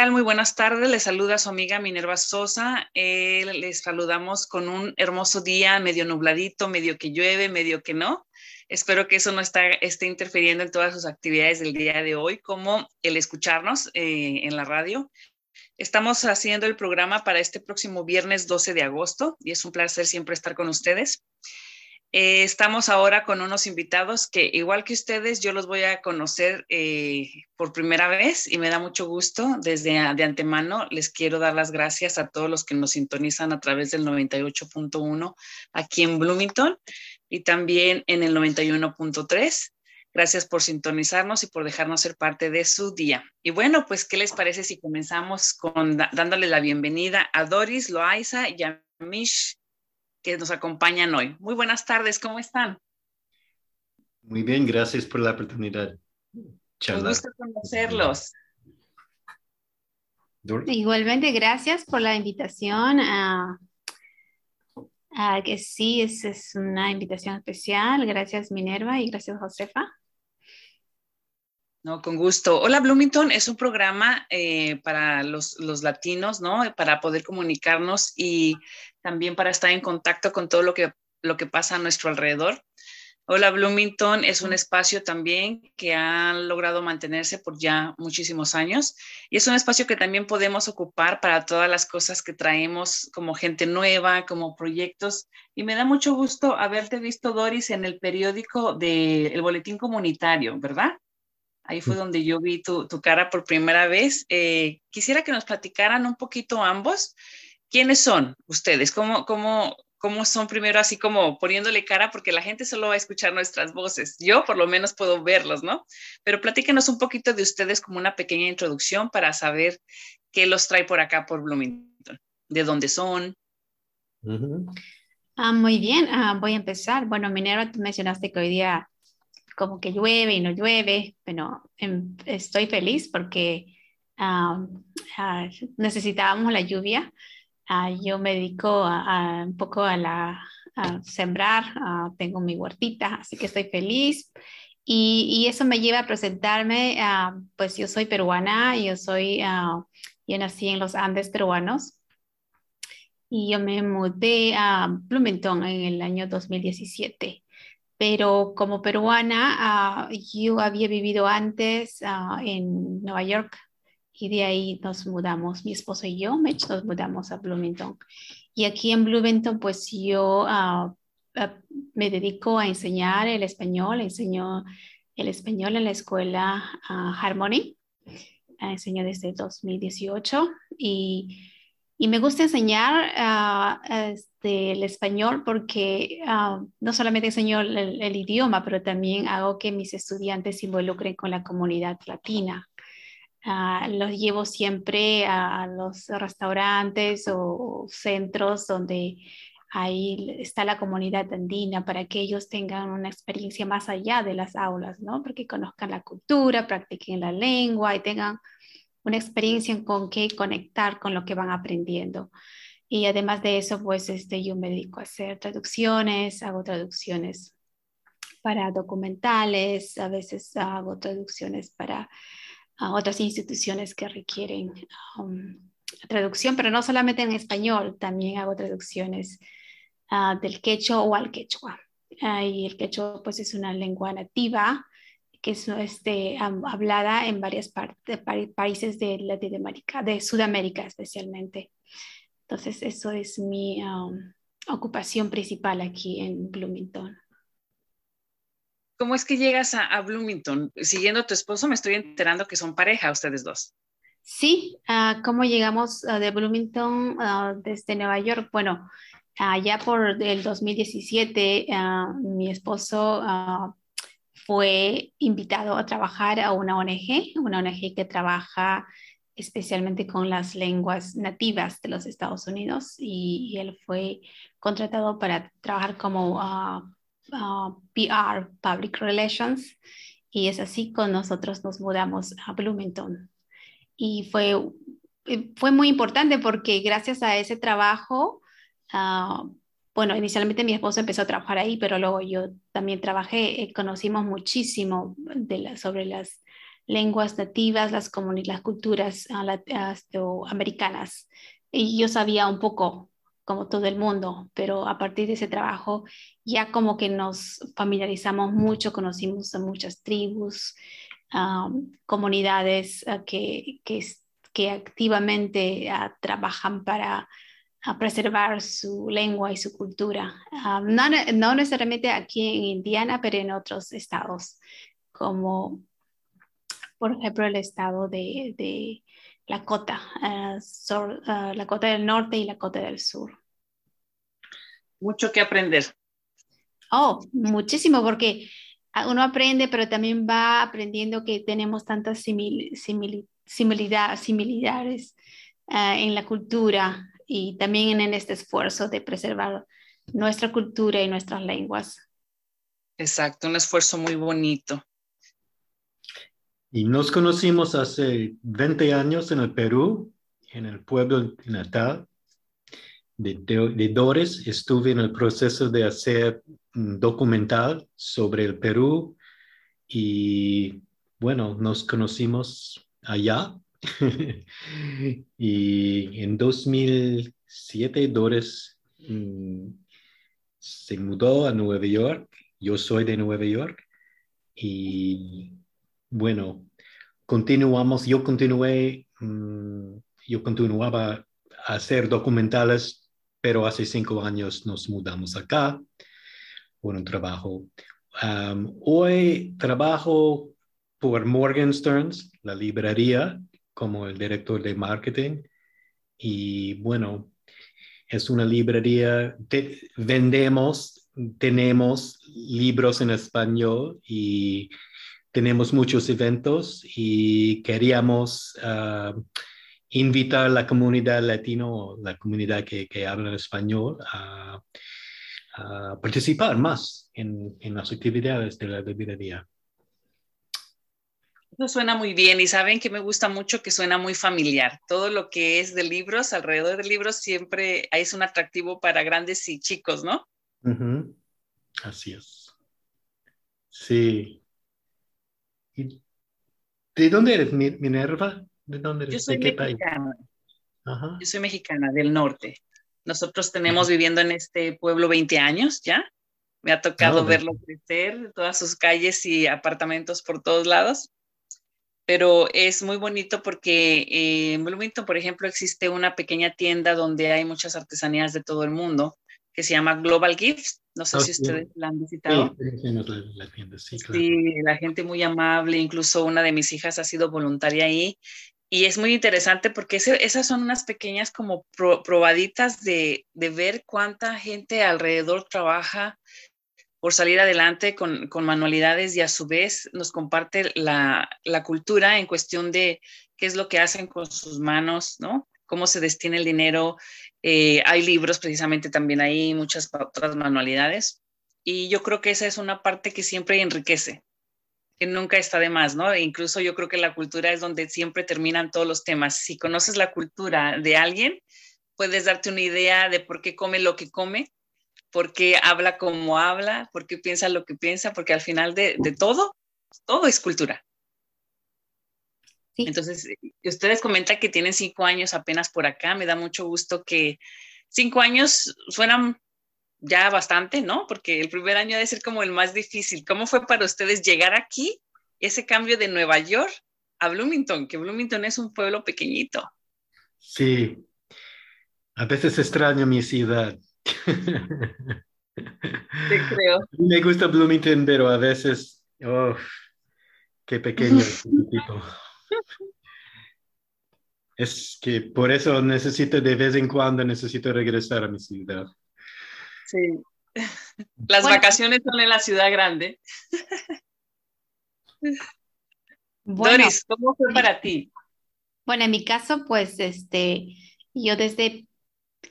Tal? Muy buenas tardes. Les saluda su amiga Minerva Sosa. Eh, les saludamos con un hermoso día, medio nubladito, medio que llueve, medio que no. Espero que eso no está, esté interfiriendo en todas sus actividades del día de hoy, como el escucharnos eh, en la radio. Estamos haciendo el programa para este próximo viernes 12 de agosto y es un placer siempre estar con ustedes. Eh, estamos ahora con unos invitados que, igual que ustedes, yo los voy a conocer eh, por primera vez y me da mucho gusto. Desde de antemano les quiero dar las gracias a todos los que nos sintonizan a través del 98.1 aquí en Bloomington y también en el 91.3. Gracias por sintonizarnos y por dejarnos ser parte de su día. Y bueno, pues, ¿qué les parece si comenzamos con dándole la bienvenida a Doris, Loaiza y a Mish que nos acompañan hoy. Muy buenas tardes, ¿cómo están? Muy bien, gracias por la oportunidad. Un gusto conocerlos. Igualmente, gracias por la invitación. a que sí, es, es una invitación especial. Gracias, Minerva, y gracias, Josefa. No, con gusto. Hola Bloomington es un programa eh, para los, los, latinos, ¿no? Para poder comunicarnos y también para estar en contacto con todo lo que, lo que pasa a nuestro alrededor. Hola Bloomington es un espacio también que ha logrado mantenerse por ya muchísimos años y es un espacio que también podemos ocupar para todas las cosas que traemos como gente nueva, como proyectos. Y me da mucho gusto haberte visto, Doris, en el periódico del Boletín Comunitario, ¿verdad? Ahí fue donde yo vi tu, tu cara por primera vez. Eh, quisiera que nos platicaran un poquito ambos. ¿Quiénes son ustedes? ¿Cómo, cómo, ¿Cómo son primero así como poniéndole cara? Porque la gente solo va a escuchar nuestras voces. Yo por lo menos puedo verlos, ¿no? Pero platíquenos un poquito de ustedes como una pequeña introducción para saber qué los trae por acá por Bloomington. ¿De dónde son? ah, muy bien, ah, voy a empezar. Bueno, Minero, tú mencionaste que hoy día como que llueve y no llueve, pero em, estoy feliz porque ah, necesitábamos la lluvia. Ah, yo me dedico a, un poco a, la, sembrar, ah, tengo mi huertita, así que estoy feliz. Y, y eso me lleva a presentarme, pues yo soy peruana, yo soy, yo nací en los Andes peruanos y yo me mudé a Bloomington en el año 2017 pero como peruana, ah, yo había vivido antes ah, en Nueva York y de ahí nos mudamos, mi esposo y yo, Mitch, nos mudamos a Bloomington. Y aquí en Bloomington, pues yo ah, me dedico a enseñar el español, enseño el español en la escuela Harmony, enseño desde 2018 y y me gusta enseñar uh, este, el español porque uh, no solamente enseño el, el, idioma, pero también hago que mis estudiantes se involucren con la comunidad latina. Uh, los llevo siempre a los restaurantes o centros donde ahí está la comunidad andina para que ellos tengan una experiencia más allá de las aulas, ¿no? Porque conozcan la cultura, practiquen la lengua y tengan una experiencia con que conectar con lo que van aprendiendo. Y además de eso, pues este, yo me dedico a hacer traducciones, hago traducciones para documentales, a veces hago traducciones para otras instituciones que requieren um, traducción, pero no solamente en español, también hago traducciones ah, del quechua o al quechua. y el quechua pues es una lengua nativa que es este, hablada en varias partes, países de Latinoamérica, de Sudamérica especialmente. Entonces, eso es mi, ocupación principal aquí en Bloomington. ¿Cómo es que llegas a, Bloomington? Siguiendo a tu esposo, me estoy enterando que son pareja ustedes dos. Sí, uh, ¿cómo llegamos de Bloomington desde Nueva York? Bueno, allá por el 2017, mi esposo fue invitado a trabajar a una ONG, una ONG que trabaja especialmente con las lenguas nativas de los Estados Unidos y, él fue contratado para trabajar como uh, uh, PR, Public Relations, y es así con nosotros nos mudamos a Bloomington. Y fue, eh, fue muy importante porque gracias a ese trabajo, uh, bueno, inicialmente mi esposo empezó a trabajar ahí, pero luego yo también trabajé, eh, conocimos muchísimo de sobre las lenguas nativas, las, las culturas uh, americanas. Y yo sabía un poco, como todo el mundo, pero a partir de ese trabajo ya como que nos familiarizamos mucho, conocimos a muchas tribus, comunidades uh, que, que, que, activamente uh, trabajan para preservar su lengua y su cultura. no, no, necesariamente aquí en Indiana, pero en otros estados, como por ejemplo, el estado de, de Lakota, uh, uh, Lakota del Norte y Lakota del Sur. Mucho que aprender. Oh, muchísimo, porque uno aprende, pero también va aprendiendo que tenemos tantas simil, similitudes uh, en la cultura y también en este esfuerzo de preservar nuestra cultura y nuestras lenguas. Exacto, un esfuerzo muy bonito. Y nos conocimos hace 20 años en el Perú, en el pueblo natal de, de, Dores. Estuve en el proceso de hacer un documental sobre el Perú y bueno, nos conocimos allá. y en 2007 Dores mm, se mudó a Nueva York. Yo soy de Nueva York y bueno, continuamos, yo continué, mm, yo continuaba a hacer documentales, pero hace cinco años nos mudamos acá por un trabajo. hoy trabajo por Morgan Stearns, la librería, como el director de marketing. Y bueno, es una librería, vendemos, tenemos libros en español y tenemos muchos eventos y queríamos ah, invitar a la comunidad latino, la comunidad que, que habla español, a, participar más en, en, las actividades de la librería. Eso suena muy bien y saben que me gusta mucho que suena muy familiar. Todo lo que es de libros, alrededor de libros, siempre es un atractivo para grandes y chicos, ¿no? Así es. Sí, ¿De dónde eres, Minerva? ¿De dónde eres? Yo soy mexicana. Yo soy mexicana, del norte. Nosotros tenemos viviendo en este pueblo 20 años ya. Me ha tocado ah, verlo crecer, todas sus calles y apartamentos por todos lados. Pero es muy bonito porque eh, en Bloomington, por ejemplo, existe una pequeña tienda donde hay muchas artesanías de todo el mundo que se llama Global Gifts. No sé ah, si ustedes la han visitado. Sí, la, gente muy amable, incluso una de mis hijas ha sido voluntaria ahí. Y es muy interesante porque esas son unas pequeñas como probaditas de, de, ver cuánta gente alrededor trabaja por salir adelante con, con manualidades y a su vez nos comparte la, la, cultura en cuestión de qué es lo que hacen con sus manos, ¿no? Cómo se destina el dinero, eh, hay libros precisamente también ahí, muchas otras manualidades. Y yo creo que esa es una parte que siempre enriquece, que nunca está de más, ¿no? E incluso yo creo que la cultura es donde siempre terminan todos los temas. Si conoces la cultura de alguien, puedes darte una idea de por qué come lo que come, por qué habla como habla, por qué piensa lo que piensa, porque al final de, de todo, todo es cultura. Entonces, ustedes comentan que tienen cinco años apenas por acá. Me da mucho gusto que cinco años suenan ya bastante, ¿no? Porque el primer año debe ser como el más difícil. ¿Cómo fue para ustedes llegar aquí, ese cambio de Nueva York a Bloomington? Que Bloomington es un pueblo pequeñito. Sí, a veces extraño mi ciudad. Creo. Me gusta Bloomington, pero a veces, oh, qué pequeño es este tipo. Es que por eso necesito de vez en cuando, necesito regresar a mi ciudad. Sí. Las vacaciones son en la ciudad grande. Doris, ¿cómo fue para ti? Bueno, en mi caso, pues, este, yo desde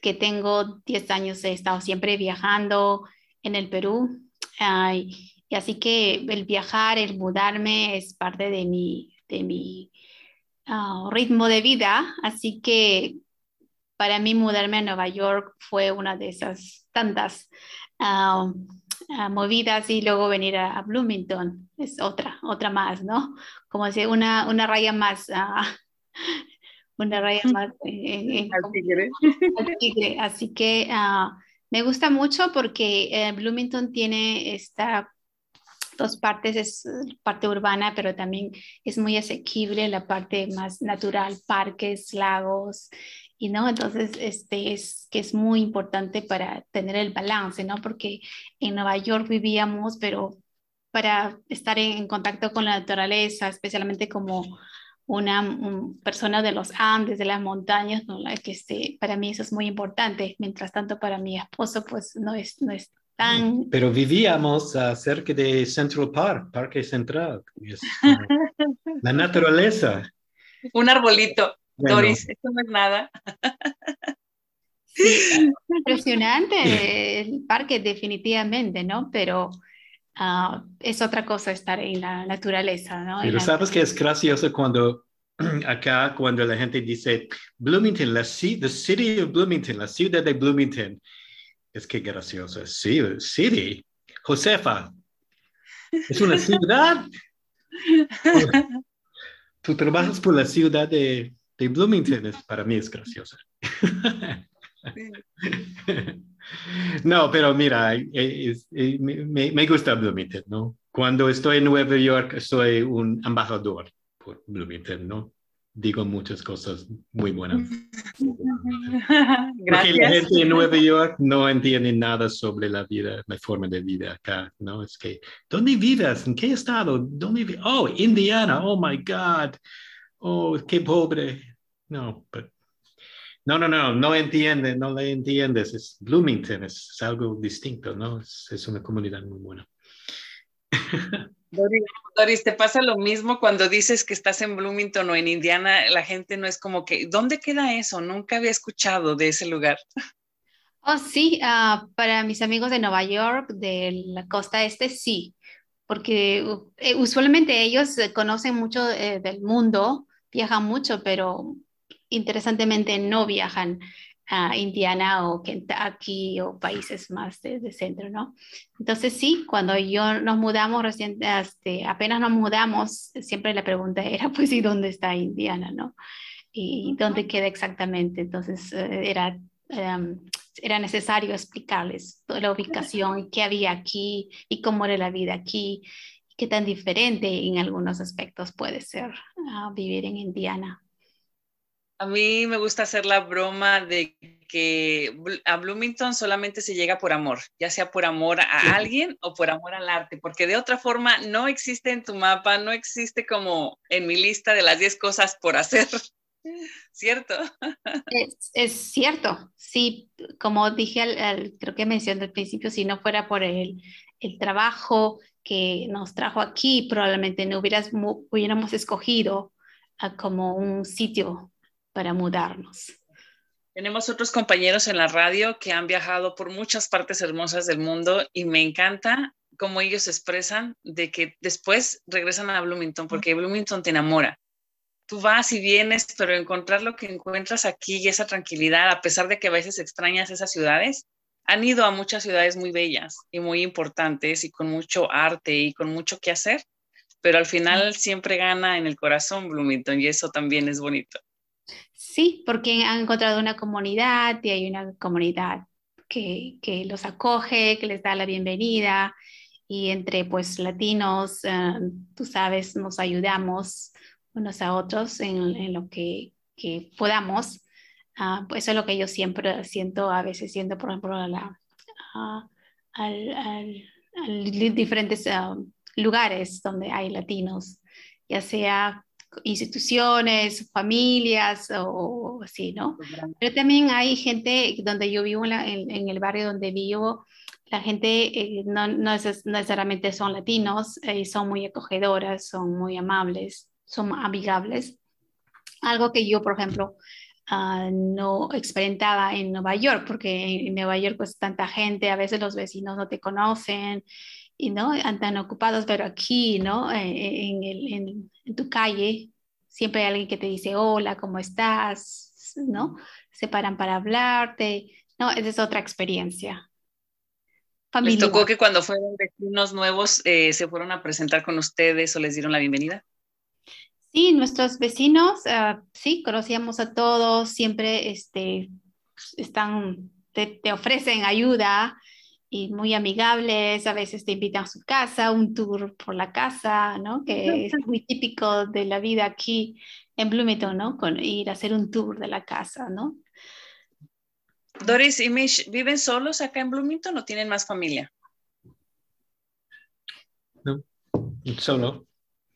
que tengo 10 años he estado siempre viajando en el Perú. y así que el viajar, el mudarme es parte de mi, de mi ah, ritmo de vida. Así que para mí mudarme a Nueva York fue una de esas tantas ah, ah, movidas y luego venir a, Bloomington es otra, otra más, ¿no? Como decir, una, una raya más una raya más eh, Así que ah, me gusta mucho porque eh, Bloomington tiene esta dos partes, es parte urbana, pero también es muy asequible la parte más natural, parques, lagos, y no, entonces este es que es muy importante para tener el balance, ¿no? Porque en Nueva York vivíamos, pero para estar en contacto con la naturaleza, especialmente como una persona de los Andes, de las montañas, ¿no? que este, para mí eso es muy importante. Mientras tanto, para mi esposo, pues no es, no es tan... Pero vivíamos cerca de Central Park, Parque Central. la naturaleza. Un arbolito, Doris, eso no es nada. Sí, impresionante el parque definitivamente, ¿no? Pero Ah, es otra cosa estar en la naturaleza, ¿no? Pero sabes que es gracioso cuando acá, cuando la gente dice Bloomington, la the city of Bloomington, la ciudad de Bloomington. Es que gracioso. Sí, city. Josefa, es una ciudad. Tú trabajas por la ciudad de, de Bloomington. Para mí es gracioso. No, pero mira, eh, eh, me, gusta Bloomington, ¿no? Cuando estoy en Nueva York, soy un embajador por Bloomington, ¿no? Digo muchas cosas muy buenas. Porque la gente en Nueva York no entiende nada sobre la vida, la forma de vida acá, ¿no? Es que, ¿dónde vives? ¿En qué estado? ¿Dónde Oh, Indiana, oh my God. Oh, qué pobre. No, pero no, no, no, no entiendes, no le entiendes. Es Bloomington, es, algo distinto, ¿no? Es, una comunidad muy buena. Doris, ¿te pasa lo mismo cuando dices que estás en Bloomington o en Indiana? La gente no es como que, ¿dónde queda eso? Nunca había escuchado de ese lugar. Oh, sí, ah, para mis amigos de Nueva York, de la costa este, sí, porque eh, usualmente ellos conocen mucho eh, del mundo, viajan mucho, pero interesantemente no viajan a Indiana o Kentucky o países más de, centro, ¿no? Entonces sí, cuando yo nos mudamos recién, este, apenas nos mudamos, siempre la pregunta era, pues, ¿y dónde está Indiana, no? ¿Y dónde queda exactamente? Entonces eh, era, em, era necesario explicarles toda la ubicación qué había aquí y cómo era la vida aquí y qué tan diferente en algunos aspectos puede ser ah, vivir en Indiana. A mí me gusta hacer la broma de que a Bloomington solamente se llega por amor, ya sea por amor a alguien o por amor al arte, porque de otra forma no existe en tu mapa, no existe como en mi lista de las 10 cosas por hacer. ¿Cierto? Es, cierto, sí, como dije, creo que mencioné al principio, si no fuera por el, el trabajo que nos trajo aquí, probablemente no hubieras, hubiéramos escogido como un sitio para mudarnos. Tenemos otros compañeros en la radio que han viajado por muchas partes hermosas del mundo y me encanta cómo ellos expresan de que después regresan a Bloomington porque Bloomington te enamora. Tú vas y vienes, pero encontrar lo que encuentras aquí y esa tranquilidad, a pesar de que a veces extrañas esas ciudades, han ido a muchas ciudades muy bellas y muy importantes y con mucho arte y con mucho que hacer, pero al final siempre gana en el corazón Bloomington y eso también es bonito. Sí, porque han encontrado una comunidad y hay una comunidad que, que los acoge, que les da la bienvenida y entre pues latinos, eh, tú sabes, nos ayudamos unos a otros en, en lo que, que podamos. Uh, eso es lo que yo siempre siento, a veces siento, por ejemplo, la, al, al, diferentes lugares donde hay latinos, ya sea instituciones, familias o así, ¿no? Pero también hay gente donde yo vivo, en, en, el barrio donde vivo, la gente eh, no, no, necesariamente son latinos, eh, son muy acogedoras, son muy amables, son amigables. Algo que yo, por ejemplo, uh, no experimentaba en Nueva York, porque en Nueva York pues tanta gente, a veces los vecinos no te conocen y no andan ocupados, pero aquí, ¿no? Eh, eh, en, el, en, en, tu calle siempre hay alguien que te dice, hola, ¿cómo estás? ¿No? Se paran para hablarte, ¿no? Esa es otra experiencia. Familia. ¿Les tocó que cuando fueron vecinos nuevos eh, se fueron a presentar con ustedes o les dieron la bienvenida? Sí, nuestros vecinos, uh, sí, conocíamos a todos, siempre este, están, te, te ofrecen ayuda, y muy amigables, a veces te invitan a su casa, un tour por la casa, ¿no? Que es muy típico de la vida aquí en Bloomington, ¿no? Con ir a hacer un tour de la casa, ¿no? Doris y Mish, ¿viven solos acá en Bloomington o tienen más familia? No, solo.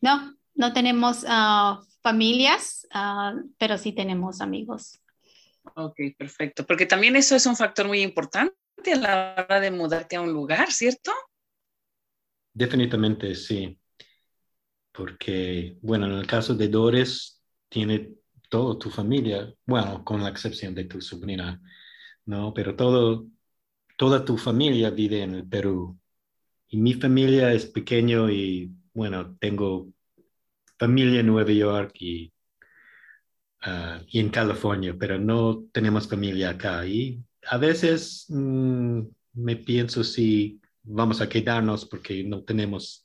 No, no tenemos uh, familias, uh, pero sí tenemos amigos. Ok, perfecto, porque también eso es un factor muy importante a la hora de mudarte a un lugar, ¿cierto? Definitivamente sí, porque, bueno, en el caso de Doris, tiene toda tu familia, bueno, con la excepción de tu sobrina, ¿no? Pero todo, toda tu familia vive en el Perú. Y mi familia es pequeño y, bueno, tengo familia en Nueva York y, uh, y en California, pero no tenemos familia acá. Y a veces mm, me pienso si vamos a quedarnos porque no tenemos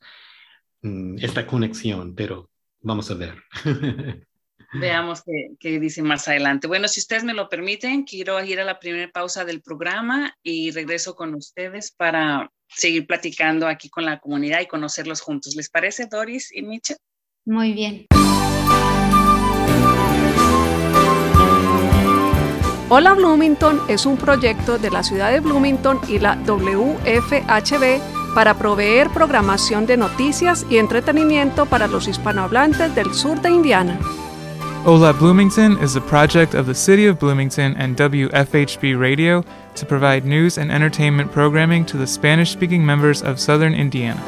mm, esta conexión, pero vamos a ver. Veamos qué, qué dice más adelante. Bueno, si ustedes me lo permiten, quiero ir a la primera pausa del programa y regreso con ustedes para seguir platicando aquí con la comunidad y conocerlos juntos. ¿Les parece, Doris y Mitchell? Muy bien. Hola Bloomington es un proyecto de la ciudad de Bloomington y la WFHB para proveer programación de noticias y entretenimiento para los hispanohablantes del sur de Indiana. Hola Bloomington is a project of the City of Bloomington and WFHB Radio to provide news and entertainment programming to the Spanish speaking members of southern Indiana.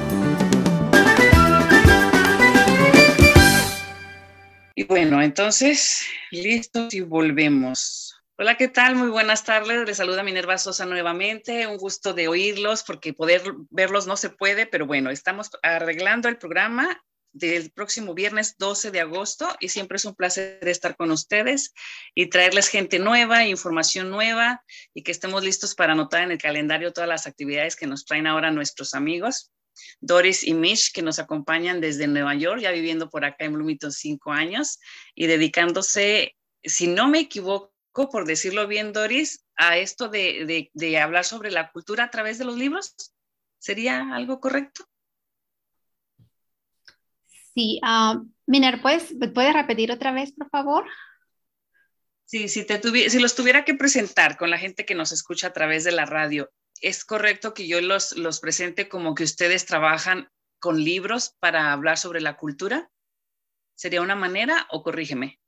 Y bueno, entonces, listos y volvemos. Hola, ¿qué tal? Muy buenas tardes. Les saluda Minerva Sosa nuevamente. Un gusto de oírlos porque poder verlos no se puede, pero bueno, estamos arreglando el programa del próximo viernes 12 de agosto y siempre es un placer estar con ustedes y traerles gente nueva, información nueva y que estemos listos para anotar en el calendario todas las actividades que nos traen ahora nuestros amigos. Doris y Mish, que nos acompañan desde Nueva York, ya viviendo por acá en Bloomington cinco años y dedicándose, si no me equivoco, por decirlo bien, Doris, a esto de, hablar sobre la cultura a través de los libros? ¿Sería algo correcto? Sí, uh, Miner, ¿puedes, ¿puedes repetir otra vez, por favor? Sí, si, te si los tuviera que presentar con la gente que nos escucha a través de la radio, ¿es correcto que yo los, los presente como que ustedes trabajan con libros para hablar sobre la cultura? ¿Sería una manera o corrígeme?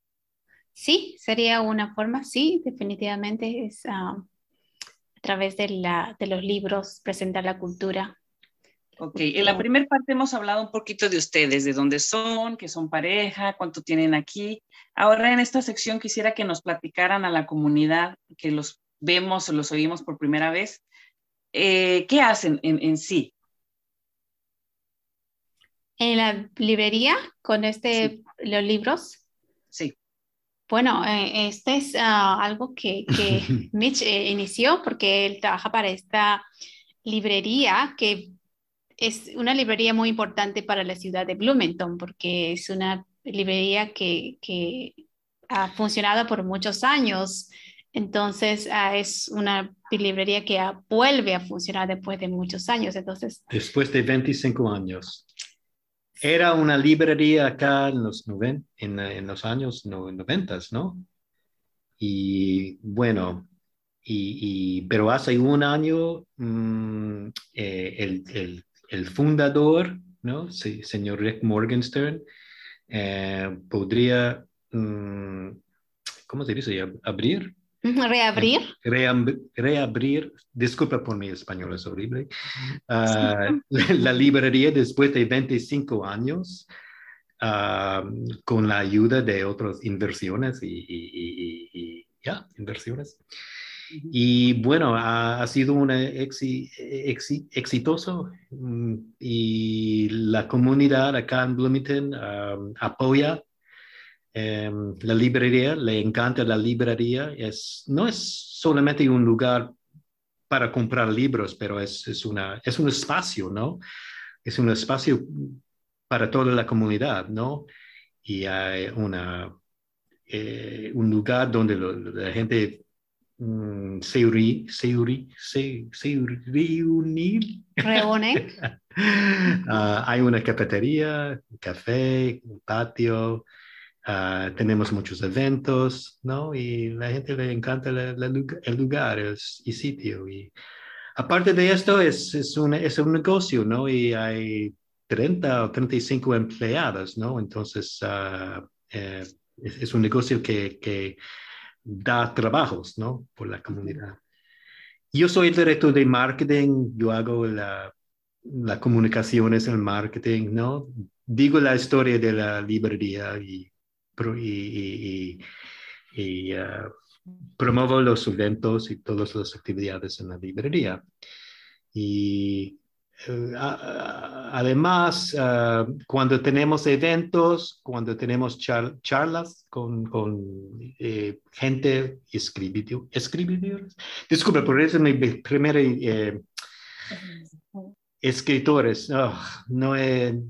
Sí, sería una forma, sí, definitivamente es ah, a través de, la, de los libros presentar la cultura. Ok, en la primera parte hemos hablado un poquito de ustedes, de dónde son, que son pareja, cuánto tienen aquí. Ahora en esta sección quisiera que nos platicaran a la comunidad que los vemos o los oímos por primera vez, eh, ¿qué hacen en, en, sí? En la librería con este, los libros. Sí. Bueno, eh, este es ah, algo que, Mitch eh, inició porque él trabaja para esta librería que es una librería muy importante para la ciudad de Bloomington porque es una librería que, ha funcionado por muchos años. Entonces ah, es una librería que vuelve a funcionar después de muchos años. Entonces, después de 25 años. Era una librería acá en los, en, en los años 90, ¿no? y bueno, y, pero hace un año mm, eh, el, el, fundador, ¿no? Sí, señor Rick Morgenstern, eh, podría, mm, ¿cómo se dice? Abrir. Reabrir. reabrir, disculpa por mi español, es horrible, ah, la librería después de 25 años. Ah, con la ayuda de otras inversiones y, y, y ya, inversiones. Y bueno, ha, sido un exitoso mm, y la comunidad acá en Bloomington apoya em, la librería, le encanta la librería. Es, no es solamente un lugar para comprar libros, pero es, es, una, es un espacio, ¿no? Es un espacio para toda la comunidad, ¿no? Y hay una, eh, un lugar donde la gente Mm, se, uri, se, uri, se, se reunir. Reúne. uh, hay una cafetería, un café, un patio, uh, tenemos muchos eventos, ¿no? Y la gente le encanta la, la, el lugar el, y sitio. Y aparte de esto, es, es, un, es un negocio, ¿no? Y hay 30 o 35 empleados, ¿no? Entonces, uh, eh, es, es, un negocio que, que da trabajos, ¿no? Por la comunidad. Yo soy el director de marketing, yo hago la, la comunicaciones, el marketing, ¿no? Digo la historia de la librería y, y, y, uh, promuevo los eventos y todas las actividades en la librería. Y eh, además, ah, cuando tenemos eventos, cuando tenemos charlas con, con eh, gente, escribidores, disculpe, por eso mi primera eh, escritores, no, he,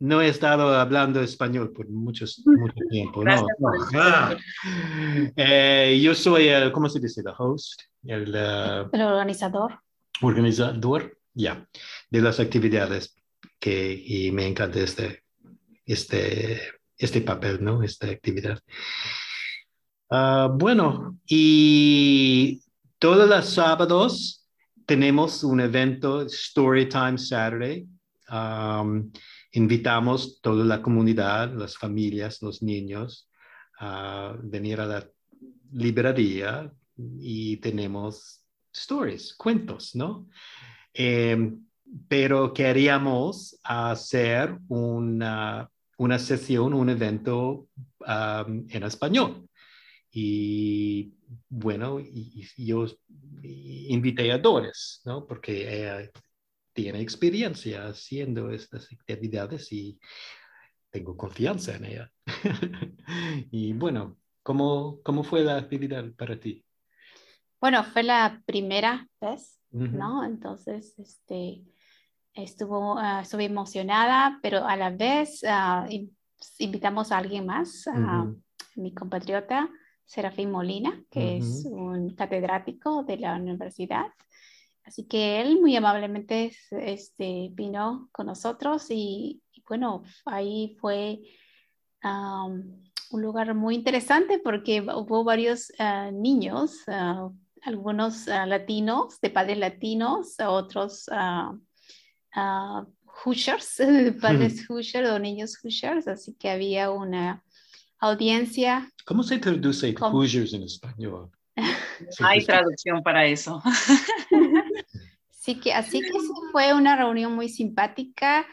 no he estado hablando español por muchos, mucho tiempo. No, ah. yo soy, el, ¿cómo se dice? El host, el, el organizador. Organizador ya, de las actividades que y me encanta este, este, este papel, ¿no? Esta actividad. Ah, bueno, y todos los sábados tenemos un evento, Storytime Saturday. Invitamos toda la comunidad, las familias, los niños a venir a la librería y tenemos stories, cuentos, ¿no? Em, pero queríamos hacer una, una sesión, un evento en español. Y bueno, y, yo invité a Doris, ¿no? Porque tiene experiencia haciendo estas actividades y tengo confianza en ella. y bueno, ¿cómo, ¿cómo fue la actividad para ti? Bueno, fue la primera vez ¿no? Entonces, este, estuvo, uh, estuve emocionada, pero a la vez uh, invitamos a alguien más, a mi compatriota Serafín Molina, que es un catedrático de la universidad. Así que él muy amablemente este, vino con nosotros y, bueno, ahí fue um, un lugar muy interesante porque hubo varios uh, niños algunos ah, latinos, de padres latinos, otros uh, uh, Hoosiers, padres Hoosiers o niños Hoosiers, así que había una audiencia. ¿Cómo se traduce Hoosiers en español? Hay traducción para eso. sí que, así que fue una reunión muy simpática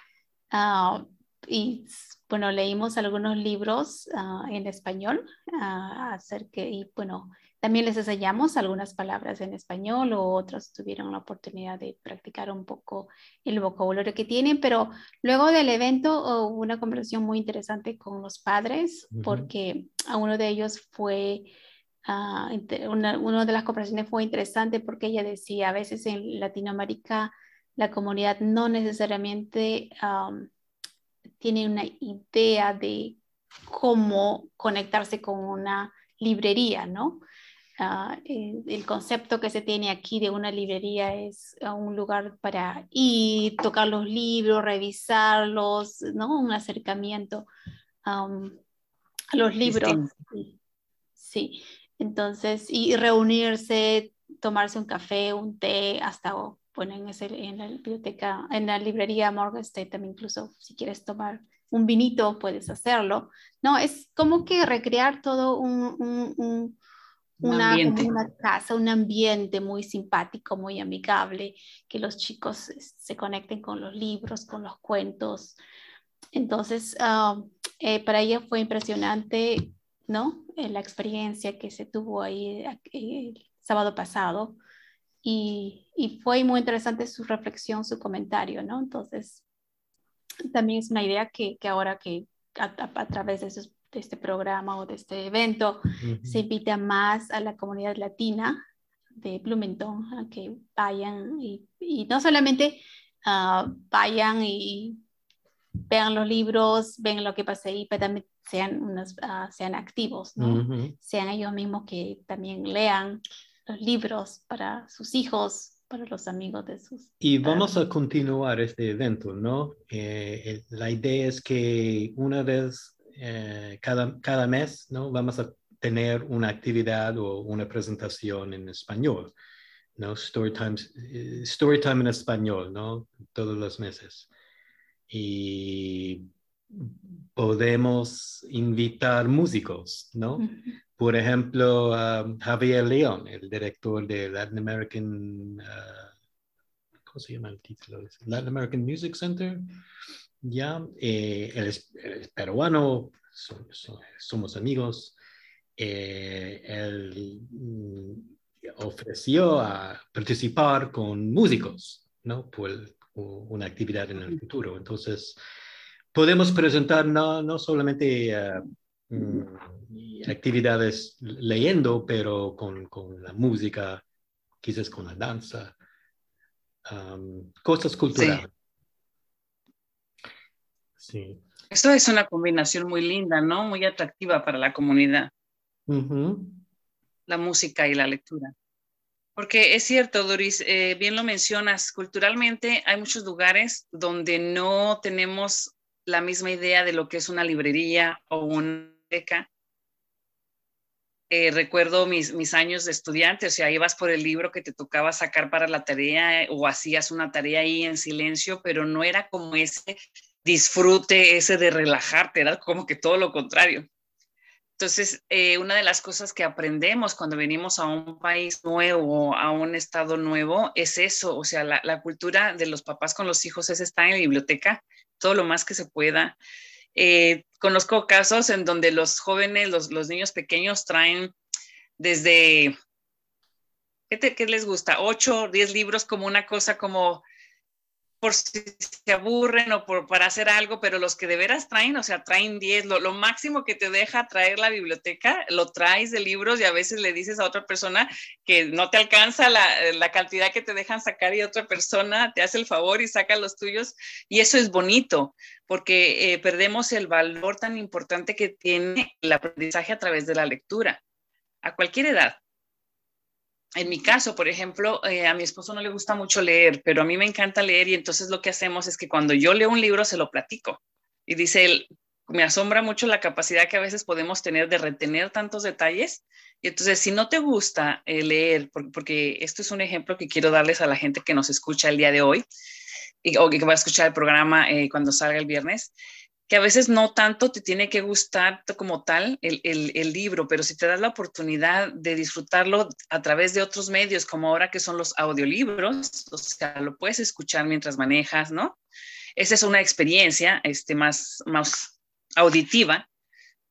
y bueno, leímos algunos libros en español acerca y bueno, también les enseñamos algunas palabras en español o otros tuvieron la oportunidad de practicar un poco el vocabulario que tienen, pero luego del evento hubo una conversación muy interesante con los padres porque a uno de ellos fue, uh, una, de las conversaciones fue interesante porque ella decía, a veces en Latinoamérica la comunidad no necesariamente tiene una idea de cómo conectarse con una librería, ¿no? Ah, el concepto que se tiene aquí de una librería es ah, un lugar para ir, tocar los libros, revisarlos, ¿no? Un acercamiento a los libros. Sí. Entonces, y reunirse, tomarse un café, un té, hasta bueno, en, ese, en la biblioteca, en la librería Morgan State también incluso si quieres tomar un vinito puedes hacerlo. No, es como que recrear todo un, una, una, casa, un ambiente muy simpático, muy amigable, que los chicos se conecten con los libros, con los cuentos. Entonces, ah, eh, para ella fue impresionante, ¿no? Eh, la experiencia que se tuvo ahí eh, el sábado pasado. Y, y, fue muy interesante su reflexión, su comentario, ¿no? Entonces, también es una idea que, que ahora que a, través de, de, este programa o de este evento se invita más a la comunidad latina de Bloomington a que vayan y, y no solamente uh, vayan y vean los libros, ven lo que pasa ahí, pero también sean, unos, uh, sean activos, ¿no? sean ellos mismos que también lean los libros para sus hijos, para los amigos de sus... Y vamos a continuar este evento, ¿no? Eh, la idea es que una vez eh, cada, cada mes, ¿no? Vamos a tener una actividad o una presentación en español, ¿no? Story, times, eh, story time en español, ¿no? Todos los meses. Y podemos invitar músicos, ¿no? Por ejemplo, Javier León, el director de Latin American, uh, ¿cómo se llama el título? Latin American Music Center. Ya, eh, él, es, peruano, somos amigos. Eh, él mm, ofreció a participar con músicos, ¿no? Por una actividad en el futuro. Entonces, podemos presentar no, no solamente uh, Mm, actividades leyendo, pero con, con, la música, quizás con la danza, cosas culturales. Sí. Eso es una combinación muy linda, ¿no? Muy atractiva para la comunidad. La música y la lectura. Porque es cierto, Doris, eh, bien lo mencionas, culturalmente hay muchos lugares donde no tenemos la misma idea de lo que es una librería o un eh, recuerdo mis, mis años de estudiante, o sea, ibas por el libro que te tocaba sacar para la tarea eh, o hacías una tarea ahí en silencio, pero no era como ese disfrute, ese de relajarte, era como que todo lo contrario. Entonces, eh, una de las cosas que aprendemos cuando venimos a un país nuevo, a un estado nuevo, es eso, o sea, la, cultura de los papás con los hijos es estar en la biblioteca todo lo más que se pueda. Eh, conozco casos en donde los jóvenes, los, los niños pequeños traen desde, ¿qué, les gusta? Ocho, diez libros como una cosa como por si se aburren o por, para hacer algo, pero los que de veras traen, o sea, traen 10, lo, lo, máximo que te deja traer la biblioteca, lo traes de libros y a veces le dices a otra persona que no te alcanza la, la cantidad que te dejan sacar y otra persona te hace el favor y saca los tuyos. Y eso es bonito, porque eh, perdemos el valor tan importante que tiene el aprendizaje a través de la lectura, a cualquier edad en mi caso, por ejemplo, eh, a mi esposo no le gusta mucho leer, pero a mí me encanta leer y entonces lo que hacemos es que cuando yo leo un libro se lo platico. Y dice él, me asombra mucho la capacidad que a veces podemos tener de retener tantos detalles. Y entonces, si no te gusta eh, leer, porque, esto es un ejemplo que quiero darles a la gente que nos escucha el día de hoy, y, o que va a escuchar el programa eh, cuando salga el viernes, que a veces no tanto te tiene que gustar como tal el, el, libro, pero si te das la oportunidad de disfrutarlo a través de otros medios, como ahora que son los audiolibros, o sea, lo puedes escuchar mientras manejas, ¿no? Esa es una experiencia este, más, más auditiva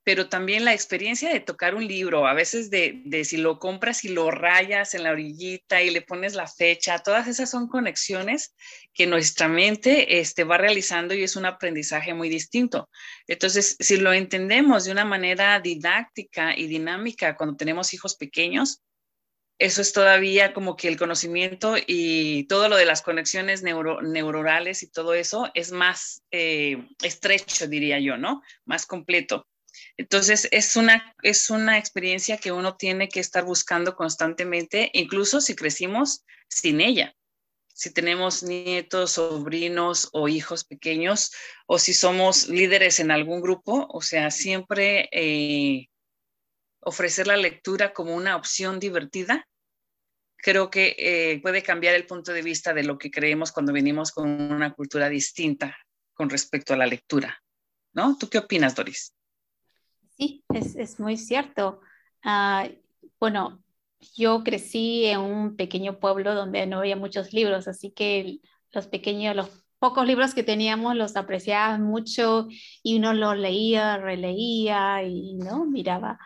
pero también la experiencia de tocar un libro, a veces de, de, si lo compras y lo rayas en la orillita y le pones la fecha, todas esas son conexiones que nuestra mente este, va realizando y es un aprendizaje muy distinto. Entonces, si lo entendemos de una manera didáctica y dinámica cuando tenemos hijos pequeños, eso es todavía como que el conocimiento y todo lo de las conexiones neuro, neuronales y todo eso es más eh, estrecho, diría yo, ¿no? Más completo. Entonces, es una, es una experiencia que uno tiene que estar buscando constantemente, incluso si crecimos sin ella. Si tenemos nietos, sobrinos o hijos pequeños, o si somos líderes en algún grupo, o sea, siempre, eh, ofrecer la lectura como una opción divertida, creo que eh, puede cambiar el punto de vista de lo que creemos cuando venimos con una cultura distinta con respecto a la lectura. ¿No? ¿Tú qué opinas, Doris? Sí, es, es muy cierto. Ah, bueno, yo crecí en un pequeño pueblo donde no había muchos libros, así que los pequeños, los pocos libros que teníamos los apreciaba mucho y uno los leía, releía y no miraba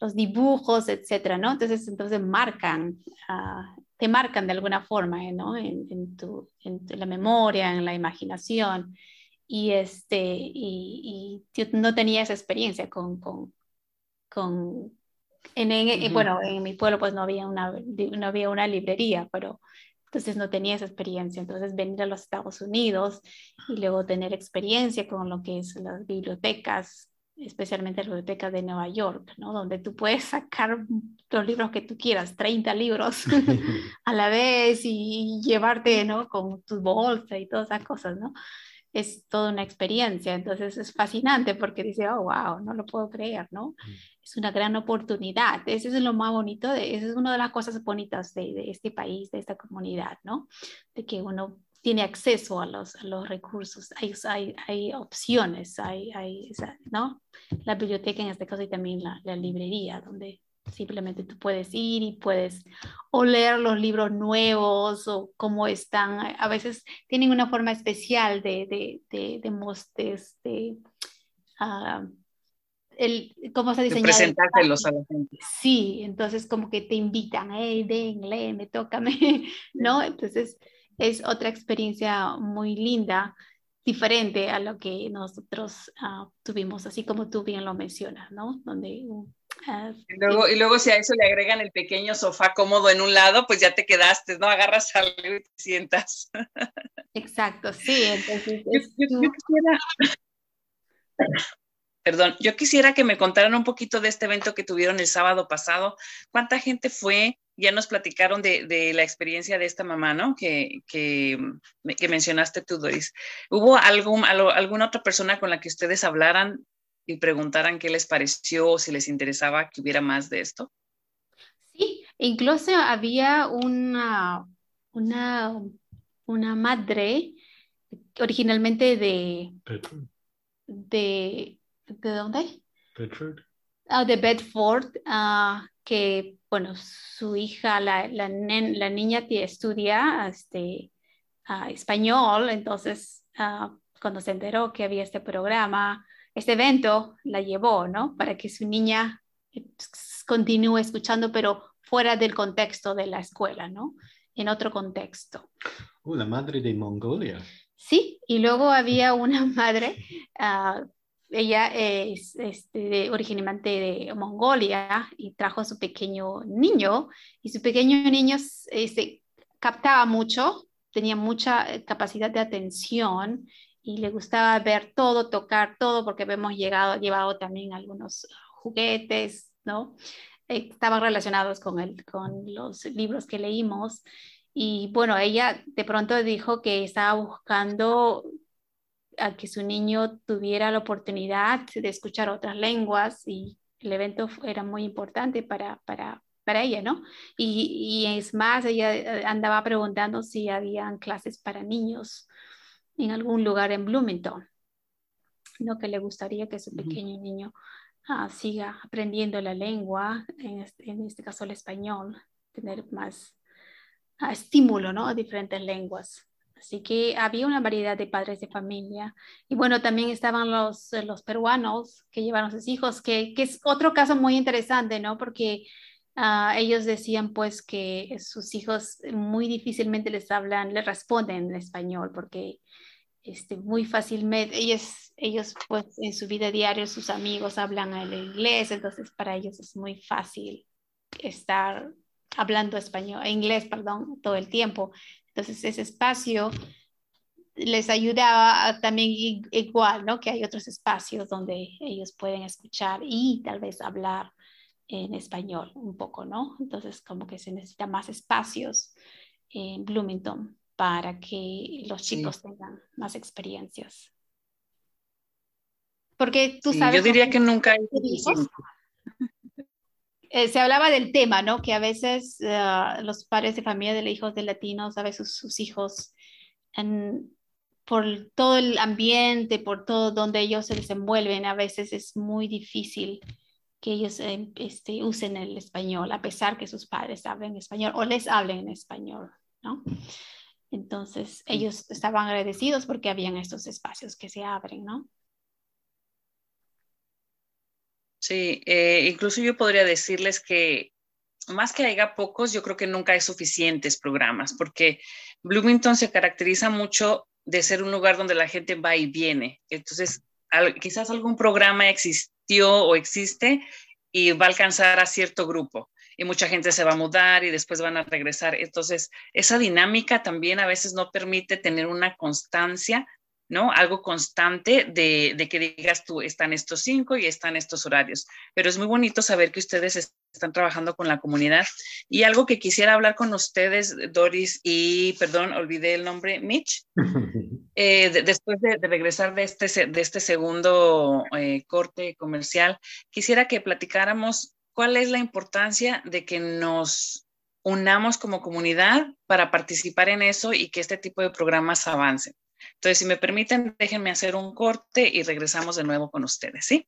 los dibujos, etcétera, ¿no? Entonces, entonces marcan, uh, te marcan de alguna forma. ¿no? En, en, tu, en, la memoria, en la imaginación. Y, este, y, y yo no tenía esa experiencia con, con, con en, en, bueno, en mi pueblo pues no había una, no había una librería, pero entonces no tenía esa experiencia. Entonces venir a los Estados Unidos y luego tener experiencia con lo que es las bibliotecas especialmente la biblioteca de Nueva York, ¿no? donde tú puedes sacar los libros que tú quieras, 30 libros a la vez y llevarte ¿no? con tu bolsa y todas esas cosas, ¿no? Es toda una experiencia, entonces es fascinante porque dice, oh, wow, no lo puedo creer, ¿no? Mm. Es una gran oportunidad, eso es lo más bonito, de, esa es una de las cosas bonitas de, de este país, de esta comunidad, ¿no? De que uno tiene acceso a los, a los recursos, hay, hay, hay opciones, hay, hay, ¿no? La biblioteca en este caso y también la, la, librería, donde simplemente tú puedes ir y puedes o leer los libros nuevos o cómo están. A veces tienen una forma especial de, de, de, de, de uh, el, cómo se diseña. Presentárselos a la gente. Sí, entonces como que te invitan, hey, ven, me tócame, ¿no? Entonces es otra experiencia muy linda, diferente a lo que nosotros uh, tuvimos, así como tú bien lo mencionas, ¿no? Donde, y, luego, y luego si a eso le agregan el pequeño sofá cómodo en un lado, pues ya te quedaste, ¿no? Agarras algo y te sientas. Exacto, sí. Entonces, yo, yo, yo quisiera... Perdón, yo quisiera que me contaran un poquito de este evento que tuvieron el sábado pasado. ¿Cuánta gente fue? ya nos platicaron de, la experiencia de esta mamá, ¿no? Que, que, mencionaste tú, Doris. ¿Hubo algún, alguna otra persona con la que ustedes hablaran y preguntaran qué les pareció o si les interesaba que hubiera más de esto? Sí, incluso había una, una, una madre originalmente de... De, ¿De dónde? Bedford. Ah, de Bedford, uh, que, bueno, su hija, la, la, la niña que estudia este, uh, español, entonces uh, cuando se enteró que había este programa, este evento, la llevó, ¿no? Para que su niña eh, continúe escuchando, pero fuera del contexto de la escuela, ¿no? En otro contexto. Uh, la madre de Mongolia. Sí, y luego había una madre uh, ella es este, originalmente de Mongolia y trajo a su pequeño niño y su pequeño niño este, captaba mucho, tenía mucha eh, capacidad de atención y le gustaba ver todo, tocar todo, porque hemos llegado, llevado también algunos juguetes, ¿no? Estaban relacionados con, el, con los libros que leímos. Y bueno, ella de pronto dijo que estaba buscando a que su niño tuviera la oportunidad de escuchar otras lenguas y el evento era muy importante para, para, para ella, ¿no? Y, y, es más, ella eh, andaba preguntando si habían clases para niños en algún lugar en Bloomington, ¿no? Que le gustaría que su pequeño niño ah, siga aprendiendo la lengua, en este, en este caso el español, tener más ah, estímulo, ¿no? A diferentes lenguas. Así que había una variedad de padres de familia. Y bueno, también estaban los, los peruanos que llevaron a sus hijos, que, que es otro caso muy interesante, ¿no? Porque uh, ellos decían pues que sus hijos muy difícilmente les hablan, les responden en español, porque este, muy fácilmente, ellos, ellos pues en su vida diaria, sus amigos hablan el inglés, entonces para ellos es muy fácil estar hablando español, inglés, perdón, todo el tiempo. Entonces ese espacio les ayudaba también igual, ¿no? Que hay otros espacios donde ellos pueden escuchar y tal vez hablar en español un poco, ¿no? Entonces como que se necesita más espacios en Bloomington para que los chicos tengan más experiencias. Porque tú sabes... Yo diría que nunca hay eh, se hablaba del tema, ¿no? Que a veces uh, los padres de familia de hijos de latinos, a veces sus, hijos, en, por todo el ambiente, por todo donde ellos se desenvuelven, a veces es muy difícil que ellos eh, este, usen el español, a pesar que sus padres hablen español o les hablen en español, ¿no? Entonces, ellos estaban agradecidos porque habían estos espacios que se abren, ¿no? Sí, eh, incluso yo podría decirles que más que haya pocos, yo creo que nunca hay suficientes programas, porque Bloomington se caracteriza mucho de ser un lugar donde la gente va y viene. Entonces, quizás algún programa existió o existe y va a alcanzar a cierto grupo y mucha gente se va a mudar y después van a regresar. Entonces, esa dinámica también a veces no permite tener una constancia ¿no? Algo constante de, de, que digas tú, están estos cinco y están estos horarios. Pero es muy bonito saber que ustedes están trabajando con la comunidad. Y algo que quisiera hablar con ustedes, Doris, y perdón, olvidé el nombre, Mitch, eh, después de, regresar de este, de este segundo eh, corte comercial, quisiera que platicáramos cuál es la importancia de que nos unamos como comunidad para participar en eso y que este tipo de programas avancen. Entonces, si me permiten, déjenme hacer un corte y regresamos de nuevo con ustedes, ¿sí?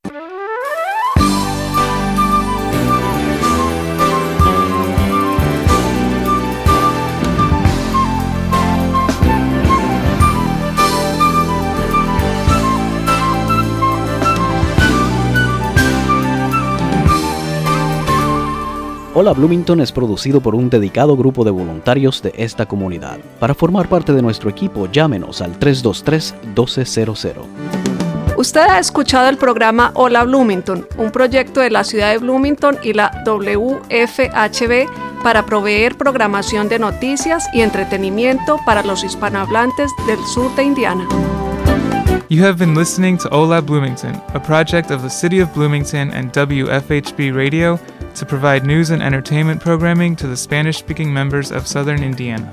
Hola Bloomington es producido por un dedicado grupo de voluntarios de esta comunidad. Para formar parte de nuestro equipo, llámenos al 323-1200. Usted ha escuchado el programa Hola Bloomington, un proyecto de la ciudad de Bloomington y la WFHB para proveer programación de noticias y entretenimiento para los hispanohablantes del sur de Indiana. You have been listening to Hola Bloomington, a project of the City of Bloomington and WFHB Radio to provide news and entertainment programming to the Spanish speaking members of southern Indiana.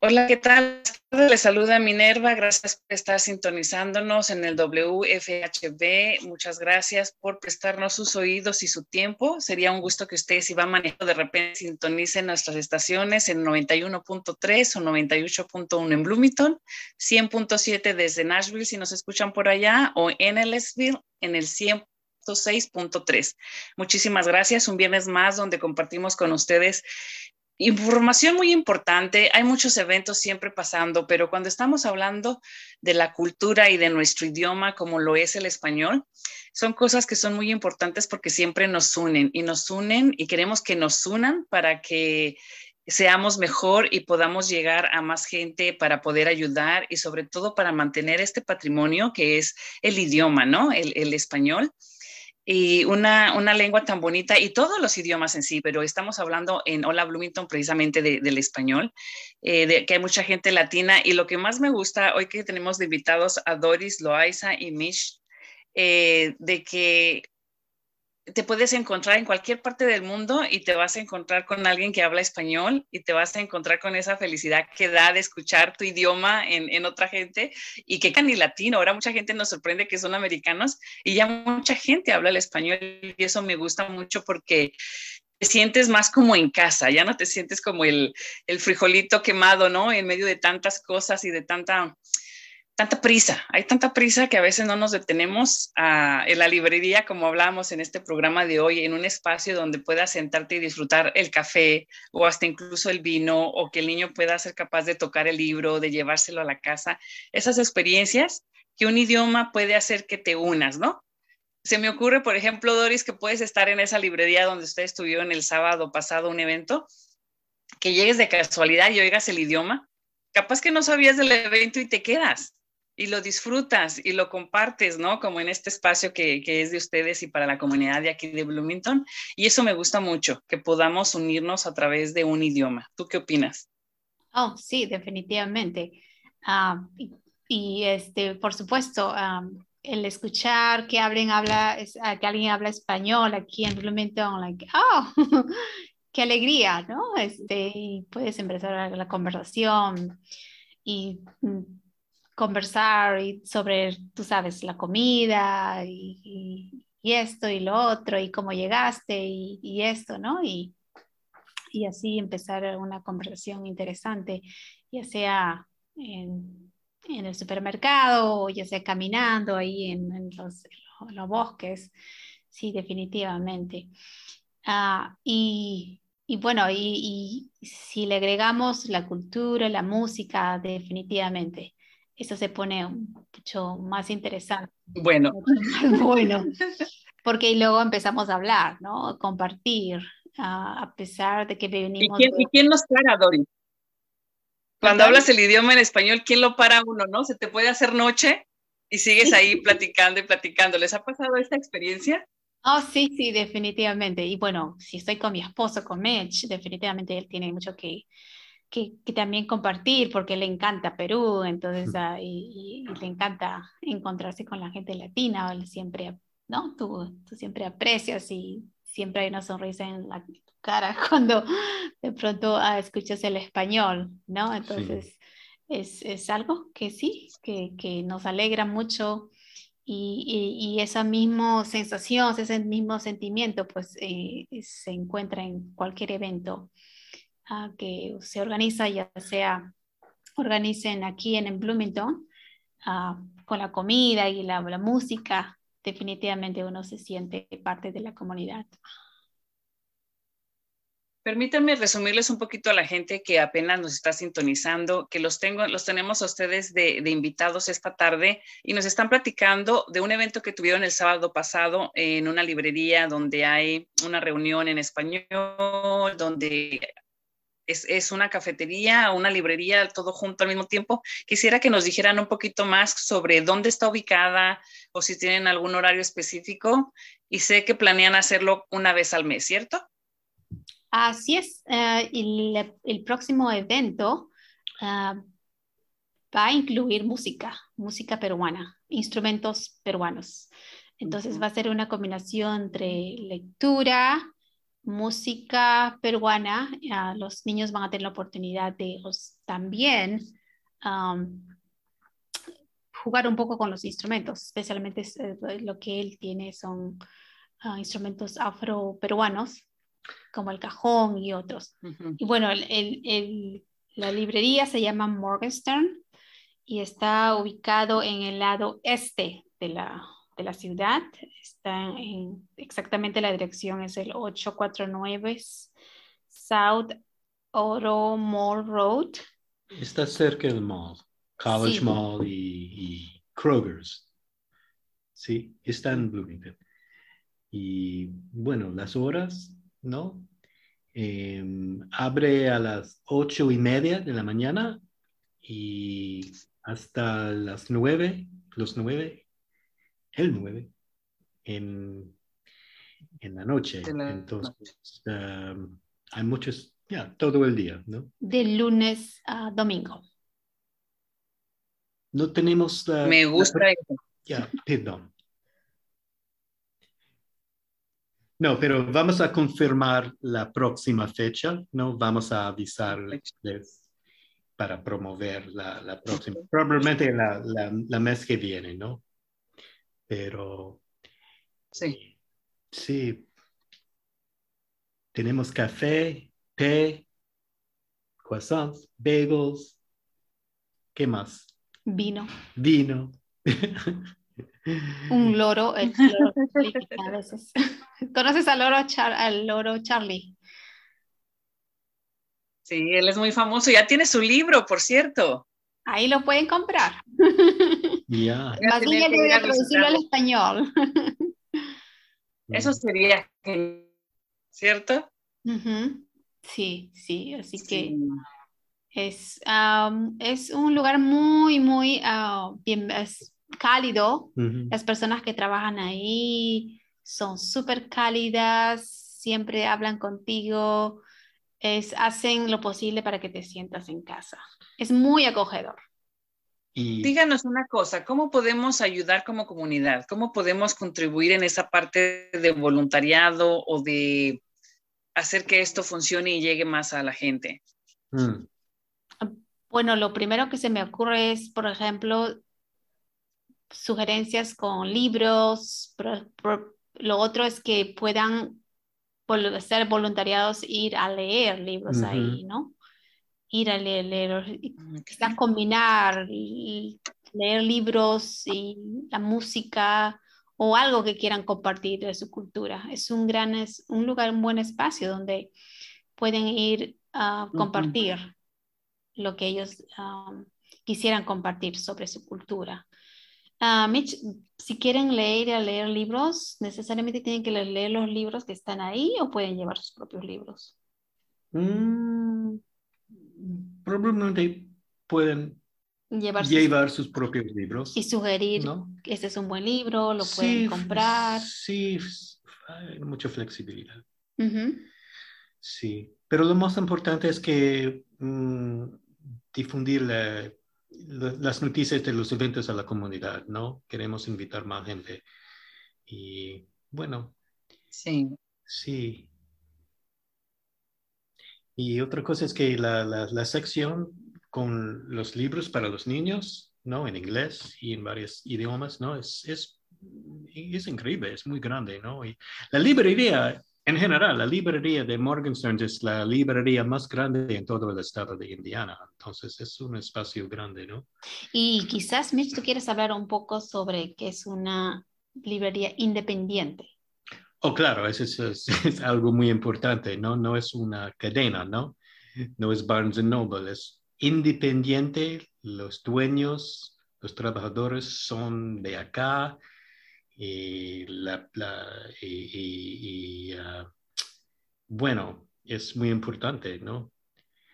Hola, ¿qué tal? Les saluda Minerva, gracias por estar sintonizándonos en el WFHB. Muchas gracias por prestarnos sus oídos y su tiempo. Sería un gusto que ustedes, si van manejando, de repente sintonicen nuestras estaciones en 91.3 o 98.1 en Bloomington, 100.7 desde Nashville si nos escuchan por allá, o en Ellisville en el 100.6.3. Muchísimas gracias. Un viernes más donde compartimos con ustedes Información muy importante, hay muchos eventos siempre pasando, pero cuando estamos hablando de la cultura y de nuestro idioma como lo es el español, son cosas que son muy importantes porque siempre nos unen y nos unen y queremos que nos unan para que seamos mejor y podamos llegar a más gente para poder ayudar y sobre todo para mantener este patrimonio que es el idioma, ¿no? El, español y una, una, lengua tan bonita y todos los idiomas en sí, pero estamos hablando en Hola Bloomington precisamente del español, eh, de que hay mucha gente latina y lo que más me gusta hoy que tenemos de invitados a Doris, Loaiza y Mish, eh, de que te puedes encontrar en cualquier parte del mundo y te vas a encontrar con alguien que habla español y te vas a encontrar con esa felicidad que da de escuchar tu idioma en, otra gente y que ni latino. Ahora mucha gente nos sorprende que son americanos y ya mucha gente habla el español y eso me gusta mucho porque te sientes más como en casa, ya no te sientes como el, el frijolito quemado, ¿no? En medio de tantas cosas y de tanta tanta prisa, hay tanta prisa que a veces no nos detenemos en la librería, como hablábamos en este programa de hoy, en un espacio donde puedas sentarte y disfrutar el café o hasta incluso el vino, o que el niño pueda ser capaz de tocar el libro, de llevárselo a la casa. Esas experiencias que un idioma puede hacer que te unas, ¿no? Se me ocurre, por ejemplo, Doris, que puedes estar en esa librería donde usted estuvieron el sábado pasado un evento, que llegues de casualidad y oigas el idioma. Capaz que no sabías del evento y te quedas y lo disfrutas y lo compartes, ¿no? Como en este espacio que, que, es de ustedes y para la comunidad de aquí de Bloomington. Y eso me gusta mucho, que podamos unirnos a través de un idioma. ¿Tú qué opinas? Oh, sí, definitivamente. Ah, y, este, por supuesto, el escuchar que hablen, habla, ah, que alguien habla español aquí en Bloomington, like, oh, qué alegría, ¿no? Este, y puedes empezar la conversación y mm, conversar y sobre, tú sabes, la comida y, y esto y lo otro, y cómo llegaste y, y esto, ¿no? Y, así empezar una conversación interesante, ya sea en, en el supermercado o ya sea caminando ahí en, en, los, los, bosques, sí, definitivamente. Uh, y, y, bueno, y, y, si le agregamos la cultura, la música, definitivamente, eso se pone mucho más interesante. Bueno. bueno, porque luego empezamos a hablar, ¿no? Compartir, a pesar de que venimos... ¿Y quién, de... ¿y quién nos para, Dori? Cuando hablas el idioma en español, ¿quién lo para uno, no? Se te puede hacer noche y sigues ahí platicando y platicando. ¿Les ha pasado esta experiencia? Oh, sí, sí, definitivamente. Y bueno, si estoy con mi esposo, con Mitch, definitivamente él tiene mucho que, que, que también compartir porque le encanta Perú, entonces, uh, y, y, le encanta encontrarse con la gente latina, él siempre, ¿no? Tú, tú siempre aprecias y siempre hay una sonrisa en la cara cuando de pronto ah, escuchas el español, ¿no? Entonces, sí. es, es, algo que sí, que, que nos alegra mucho y, y, y, esa misma sensación, ese mismo sentimiento, pues eh, se encuentra en cualquier evento uh, que se organiza, ya sea organicen aquí en, en Bloomington, uh, con la comida y la, la música, definitivamente uno se siente parte de la comunidad. Permítanme resumirles un poquito a la gente que apenas nos está sintonizando, que los tengo, los tenemos a ustedes de, de, invitados esta tarde y nos están platicando de un evento que tuvieron el sábado pasado en una librería donde hay una reunión en español, donde es, es, una cafetería, una librería, todo junto al mismo tiempo. Quisiera que nos dijeran un poquito más sobre dónde está ubicada o si tienen algún horario específico. Y sé que planean hacerlo una vez al mes, ¿cierto? Así es, uh, el, el, próximo evento uh, va a incluir música, música peruana, instrumentos peruanos. Entonces va a ser una combinación entre lectura, música peruana. Uh, los niños van a tener la oportunidad de pues, también um, jugar un poco con los instrumentos, especialmente uh, lo que él tiene son uh, instrumentos afro-peruanos como el cajón y otros. Uh -huh. Y bueno, el, el, el, la librería se llama Morgenstern y está ubicado en el lado este de la, de la ciudad. Está en exactamente la dirección es el 849 South Oro Mall Road. Está cerca del mall, College sí. Mall y, y Kroger's. Sí, está en Bloomington. Y bueno, las horas ¿no? Eh, abre a las ocho y media de la mañana y hasta las nueve, los nueve, el nueve, en, en la noche. La Entonces, um, hay muchos, ya, yeah, todo el día, ¿no? De lunes a domingo. No tenemos la... Me gusta la, Ya, perdón. No, pero vamos a confirmar la próxima fecha, ¿no? Vamos a avisarles para promover la, la próxima, probablemente la, la, la, mes que viene, ¿no? Pero... Sí. Sí. Tenemos café, té, croissants, bagels. ¿Qué más? Vino. Vino. Un loro, el loro a veces. ¿Conoces al loro, Char al loro Charlie? Sí, él es muy famoso. Ya tiene su libro, por cierto. Ahí lo pueden comprar. Ya. Más bien voy a traducirlo al español. Eso sería, ¿cierto? Uh -huh. Sí, sí, así sí. que es, um, es un lugar muy, muy uh, bien, es cálido. Uh -huh. Las personas que trabajan ahí son súper cálidas, siempre hablan contigo, es, hacen lo posible para que te sientas en casa. Es muy acogedor. Y... Díganos una cosa, ¿cómo podemos ayudar como comunidad? ¿Cómo podemos contribuir en esa parte de voluntariado o de hacer que esto funcione y llegue más a la gente? Mm. Bueno, lo primero que se me ocurre es, por ejemplo, sugerencias con libros, pro, pro, lo otro es que puedan ser voluntariados, ir a leer libros ahí, ¿no? Ir a leer, leer quizás combinar, leer libros y la música o algo que quieran compartir de su cultura. Es un gran, es un lugar, un buen espacio donde pueden ir a compartir lo que ellos um, quisieran compartir sobre su cultura. Uh, Mitch, si quieren leer a leer libros, ¿necesariamente tienen que leer los libros que están ahí o pueden llevar sus propios libros? Mm, probablemente pueden llevar sus, propios libros. Y sugerir que este es un buen libro, lo pueden comprar. Sí, hay mucha flexibilidad. Sí, pero lo más importante es que mm, difundir las noticias de los eventos a la comunidad, ¿no? Queremos invitar más gente. Y bueno. Sí. Sí. Y otra cosa es que la, la sección con los libros para los niños, ¿no? En inglés y en varios idiomas, ¿no? Es, es, es increíble, es muy grande, ¿no? La librería, en general, la librería de Morgenstern es la librería más grande en todo el estado de Indiana. Entonces, es un espacio grande, ¿no? Y quizás, Mitch, tú quieres hablar un poco sobre qué es una librería independiente. Oh, claro, eso es, es, algo muy importante, ¿no? No es una cadena, ¿no? No es Barnes Noble, es independiente, los dueños, los trabajadores son de acá y, la, y, ah, bueno, es muy importante, ¿no?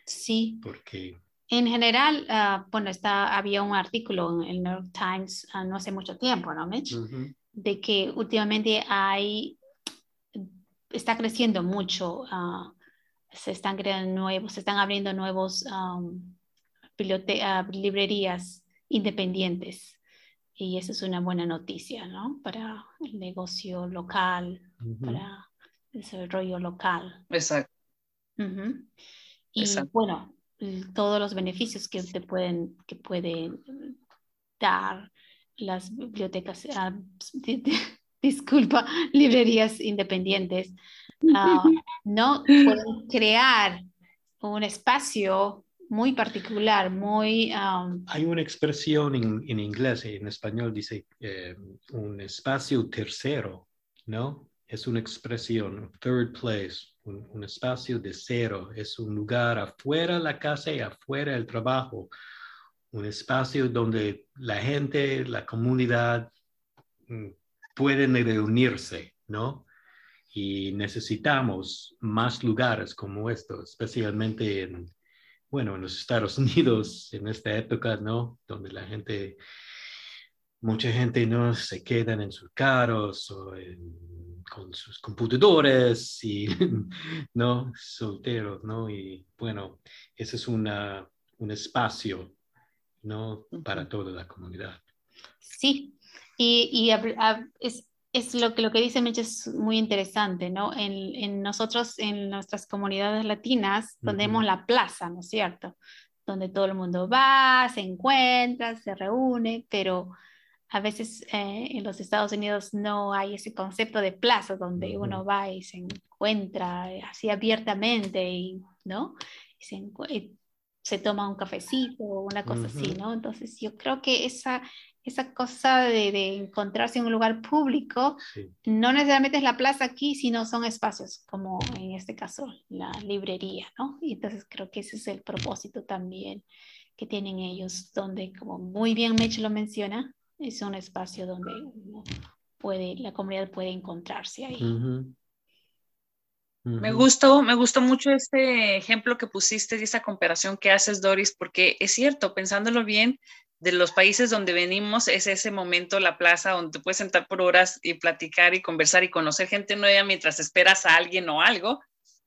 Sí. Porque... En general, uh, bueno, está, había un artículo en el New York Times uh, no hace mucho tiempo, ¿no, Mitch? De que últimamente hay, está creciendo mucho, se están creando nuevos, se están abriendo nuevos um, librerías independientes. Y eso es una buena noticia, ¿no? Para el negocio local, para el desarrollo local. Exacto. Y bueno, todos los beneficios que te pueden, que pueden dar las bibliotecas, ah, disculpa, librerías independientes, ah, ¿no? Pueden crear un espacio muy particular, muy... Hay una expresión en, en, inglés, en español dice eh, un espacio tercero, ¿no? Es una expresión, third place, un, un, espacio de cero, es un lugar afuera la casa y afuera del trabajo, un espacio donde la gente, la comunidad mm, pueden reunirse, ¿no? Y necesitamos más lugares como estos, especialmente en, bueno, en los Estados Unidos, en esta época, ¿no? Donde la gente, mucha gente, ¿no? Se quedan en sus carros o con sus computadores y, ¿no? Solteros, ¿no? Y bueno, ese es una, un espacio, ¿no? Para toda la comunidad. Sí, y, y es, es lo que, lo que dice Mitch es muy interesante, ¿no? En, en nosotros, en nuestras comunidades latinas, tenemos la plaza, ¿no es cierto? Donde todo el mundo va, se encuentra, se reúne, pero a veces eh, en los Estados Unidos no hay ese concepto de plaza donde uno va y se encuentra así abiertamente, y, ¿no? Y se, se toma un cafecito o una cosa así, ¿no? Entonces yo creo que esa, esa cosa de, encontrarse en un lugar público, no necesariamente es la plaza aquí, sino son espacios, como en este caso la librería, ¿no? Y entonces creo que ese es el propósito también que tienen ellos, donde, como muy bien Mitch lo menciona, es un espacio donde puede, la comunidad puede encontrarse ahí. Me gustó, me gustó mucho este ejemplo que pusiste y esa comparación que haces, Doris, porque es cierto, pensándolo bien, de los países donde venimos es ese momento, la plaza, donde te puedes sentar por horas y platicar y conversar y conocer gente nueva mientras esperas a alguien o algo.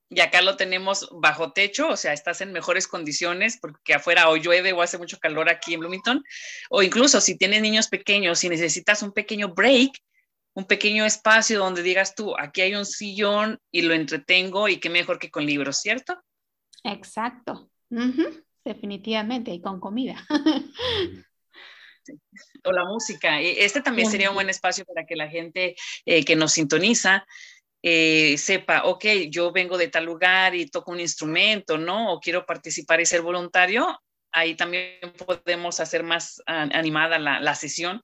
Y acá lo tenemos bajo techo, o sea, estás en mejores condiciones porque afuera o llueve o hace mucho calor aquí en Bloomington. O incluso si tienes niños pequeños y necesitas un pequeño break, un pequeño espacio donde digas tú, aquí hay un sillón y lo entretengo y qué mejor que con libros, ¿cierto? Exacto definitivamente, y con comida. o la música. Este también sería un buen espacio para que la gente eh, que nos sintoniza eh, sepa, ok, yo vengo de tal lugar y toco un instrumento, ¿no? O quiero participar y ser voluntario. Ahí también podemos hacer más animada la, la sesión.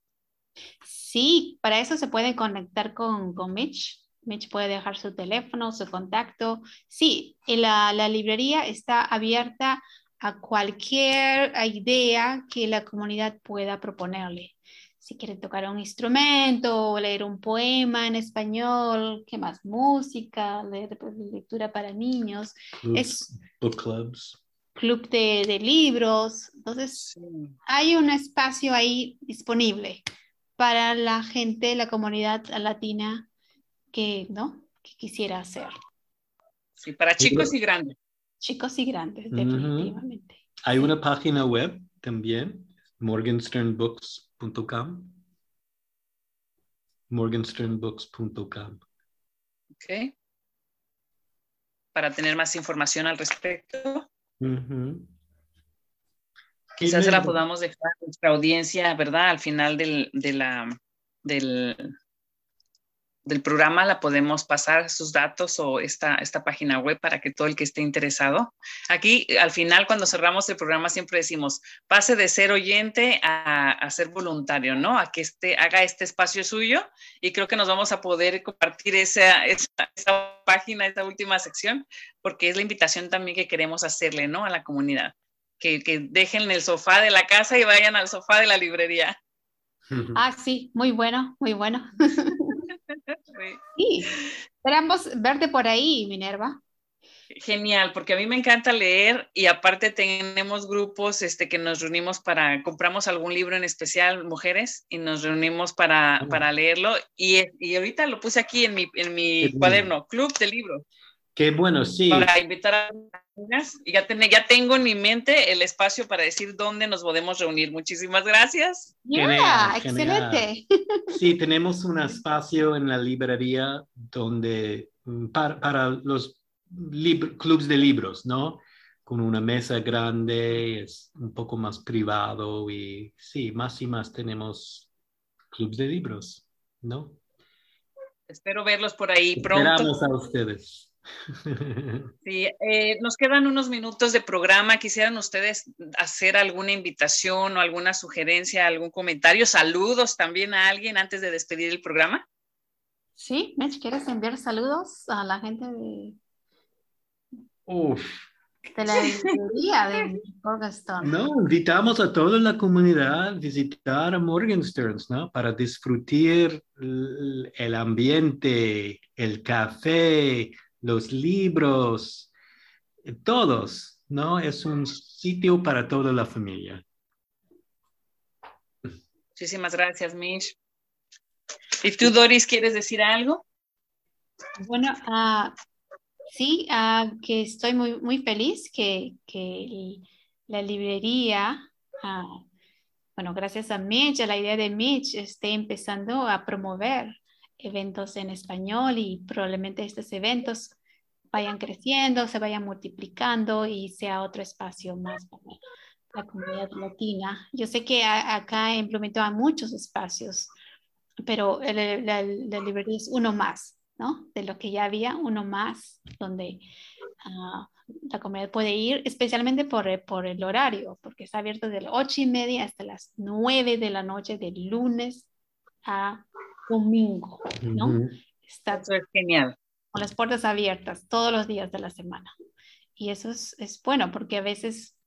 Sí, para eso se puede conectar con, con Mitch. Mitch puede dejar su teléfono, su contacto. Sí, la, la librería está abierta a cualquier idea que la comunidad pueda proponerle. Si quiere tocar un instrumento o leer un poema en español, ¿qué más? Música, leer, pues, lectura para niños. es, book clubs. Club de, de libros. Entonces, hay un espacio ahí disponible para la gente, la comunidad latina que, ¿no? que quisiera hacer. Sí, para chicos y grandes. Chicos y grandes, definitivamente. Hay una página web también, morgensternbooks.com. morgensternbooks.com. Ok. Para tener más información al respecto. Quizás se la podamos dejar a nuestra audiencia, ¿verdad? Al final del, de la, del, del programa la podemos pasar sus datos o esta, esta página web para que todo el que esté interesado. Aquí al final cuando cerramos el programa siempre decimos, pase de ser oyente a, ser voluntario, ¿no? A que este, haga este espacio suyo y creo que nos vamos a poder compartir esa, esa, página, esta última sección, porque es la invitación también que queremos hacerle, ¿no? A la comunidad. Que, que dejen el sofá de la casa y vayan al sofá de la librería. Ah, sí, muy bueno, muy bueno. Sí, esperamos verte por ahí, Minerva. Genial, porque a mí me encanta leer y aparte tenemos grupos este, que nos reunimos para, compramos algún libro en especial, mujeres, y nos reunimos para, para leerlo. Y, y, ahorita lo puse aquí en mi, en mi cuaderno, Club de Libros. Qué bueno, sí. Para invitar a y ya, ya tengo en mi mente el espacio para decir dónde nos podemos reunir. Muchísimas gracias. Yeah, excelente. Sí, tenemos un espacio en la librería donde mm, para, para los clubs de libros, ¿no? Con una mesa grande, es un poco más privado y sí, más y más tenemos clubs de libros, ¿no? Espero verlos por ahí pronto. Esperamos a ustedes. Sí, eh, nos quedan unos minutos de programa. ¿Quisieran ustedes hacer alguna invitación o alguna sugerencia, algún comentario? Saludos también a alguien antes de despedir el programa. Sí, Mitch, ¿quieres enviar saludos a la gente de, Uf. de la librería de Morgenstern? No, invitamos a toda la comunidad a visitar a Morgensterns, ¿no? Para disfrutar el ambiente, el café, los libros, todos, ¿no? Es un sitio para toda la familia. Muchísimas gracias, Mish. ¿Y tú, Doris, quieres decir algo? Bueno, uh, sí, uh, que estoy muy, muy feliz que, que la librería, uh, bueno, gracias a Mitch, a la idea de Mitch, esté empezando a promover eventos en español y probablemente estos eventos vayan creciendo, se vayan multiplicando y sea otro espacio más para la comunidad latina. Yo sé que acá en Bloomington hay muchos espacios, pero la, librería es uno más, ¿no? De lo que ya había, uno más, donde ah, la comunidad puede ir, especialmente por, por el horario, porque está abierto de las ocho y media hasta las nueve de la noche, de lunes a domingo, ¿no? Está, Eso es genial. Con las puertas abiertas todos los días de la semana. Y eso es, es bueno porque a veces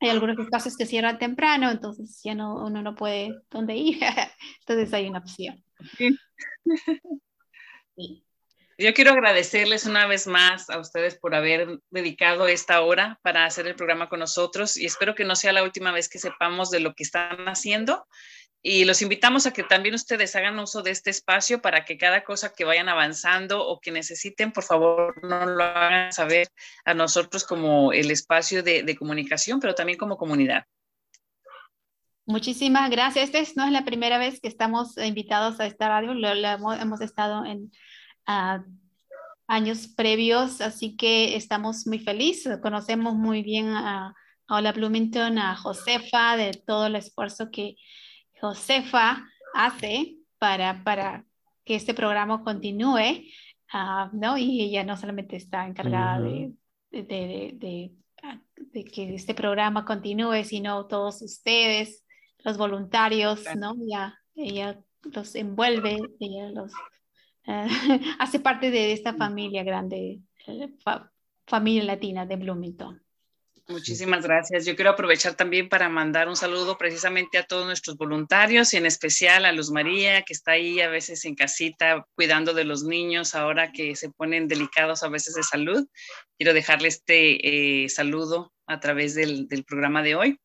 hay algunos espacios que cierran temprano, entonces ya no, uno no puede dónde ir. entonces hay una opción. Sí. Yo quiero agradecerles una vez más a ustedes por haber dedicado esta hora para hacer el programa con nosotros y espero que no sea la última vez que sepamos de lo que están haciendo y los invitamos a que también ustedes hagan uso de este espacio para que cada cosa que vayan avanzando o que necesiten, por favor, no lo hagan saber a nosotros como el espacio de, comunicación, pero también como comunidad. Muchísimas gracias. Esta no es la primera vez que estamos invitados a esta radio, lo, hemos, estado en ah, años previos, así que estamos muy felices, conocemos muy bien a Hola Bloomington, a Josefa, de todo el esfuerzo que Josefa hace para, para que este programa continúe, ah, ¿no? Y ella no solamente está encargada de, de, de, que este programa continúe, sino todos ustedes, los voluntarios, ¿no? Ya, ella los envuelve, ella los eh, hace parte de esta familia grande, eh, familia latina de Bloomington. Muchísimas gracias. Yo quiero aprovechar también para mandar un saludo precisamente a todos nuestros voluntarios y en especial a Luz María, que está ahí a veces en casita cuidando de los niños ahora que se ponen delicados a veces de salud. Quiero dejarle este eh, saludo a través del, del programa de hoy.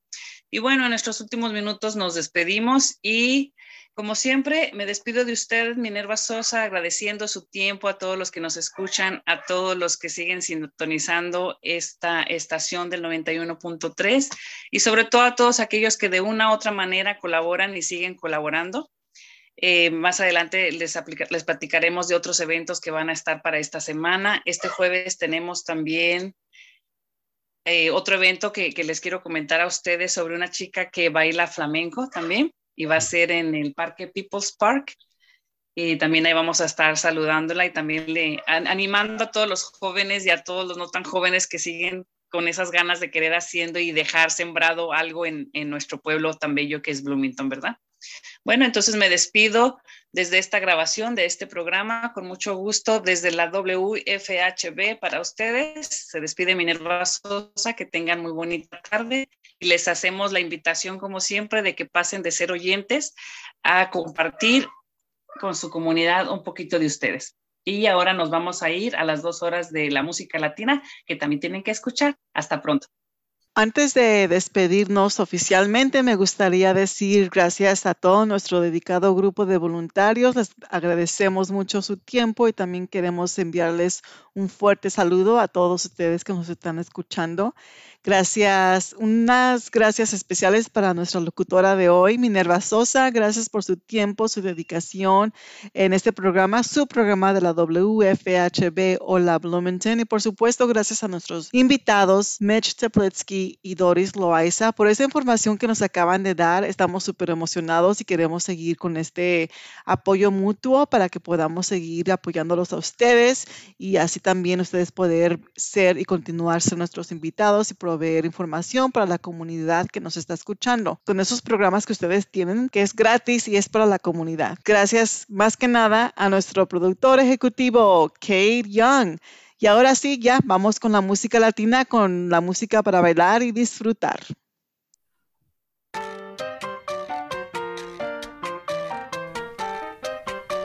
Y bueno, en nuestros últimos minutos nos despedimos y como siempre, me despido de usted, Minerva Sosa, agradeciendo su tiempo a todos los que nos escuchan, a todos los que siguen sintonizando esta estación del 91.3 y sobre todo a todos aquellos que de una u otra manera colaboran y siguen colaborando. Eh, más adelante les, les platicaremos de otros eventos que van a estar para esta semana. Este jueves tenemos también eh, otro evento que, que les quiero comentar a ustedes sobre una chica que baila flamenco también y va a ser en el Parque People's Park. Y también ahí vamos a estar saludándola y también le, animando a todos los jóvenes y a todos los no tan jóvenes que siguen con esas ganas de querer haciendo y dejar sembrado algo en, en nuestro pueblo tan bello que es Bloomington, ¿verdad? Bueno, entonces me despido desde esta grabación de este programa con mucho gusto desde la WFHB para ustedes. Se despide Minerva Sosa, que tengan muy bonita tarde les hacemos la invitación, como siempre, de que pasen de ser oyentes a compartir con su comunidad un poquito de ustedes. Y ahora nos vamos a ir a las dos horas de la música latina que también tienen que escuchar. Hasta pronto. Antes de despedirnos oficialmente, me gustaría decir gracias a todo nuestro dedicado grupo de voluntarios. Les agradecemos mucho su tiempo y también queremos enviarles un fuerte saludo a todos ustedes que nos están escuchando. Gracias, unas gracias especiales para nuestra locutora de hoy, Minerva Sosa. Gracias por su tiempo, su dedicación en este programa, su programa de la WFHB Hola Bloomington. Y por supuesto, gracias a nuestros invitados, Mitch Teplitsky y Doris Loaiza, por esa información que nos acaban de dar. Estamos súper emocionados y queremos seguir con este apoyo mutuo para que podamos seguir apoyándolos a ustedes y así también ustedes poder ser y continuar ser nuestros invitados y información para la comunidad que nos está escuchando. Con esos programas que ustedes tienen, que es gratis y es para la comunidad. Gracias más que nada a nuestro productor ejecutivo, Kate Young. Y ahora sí, ya vamos con la música latina, con la música para bailar y disfrutar.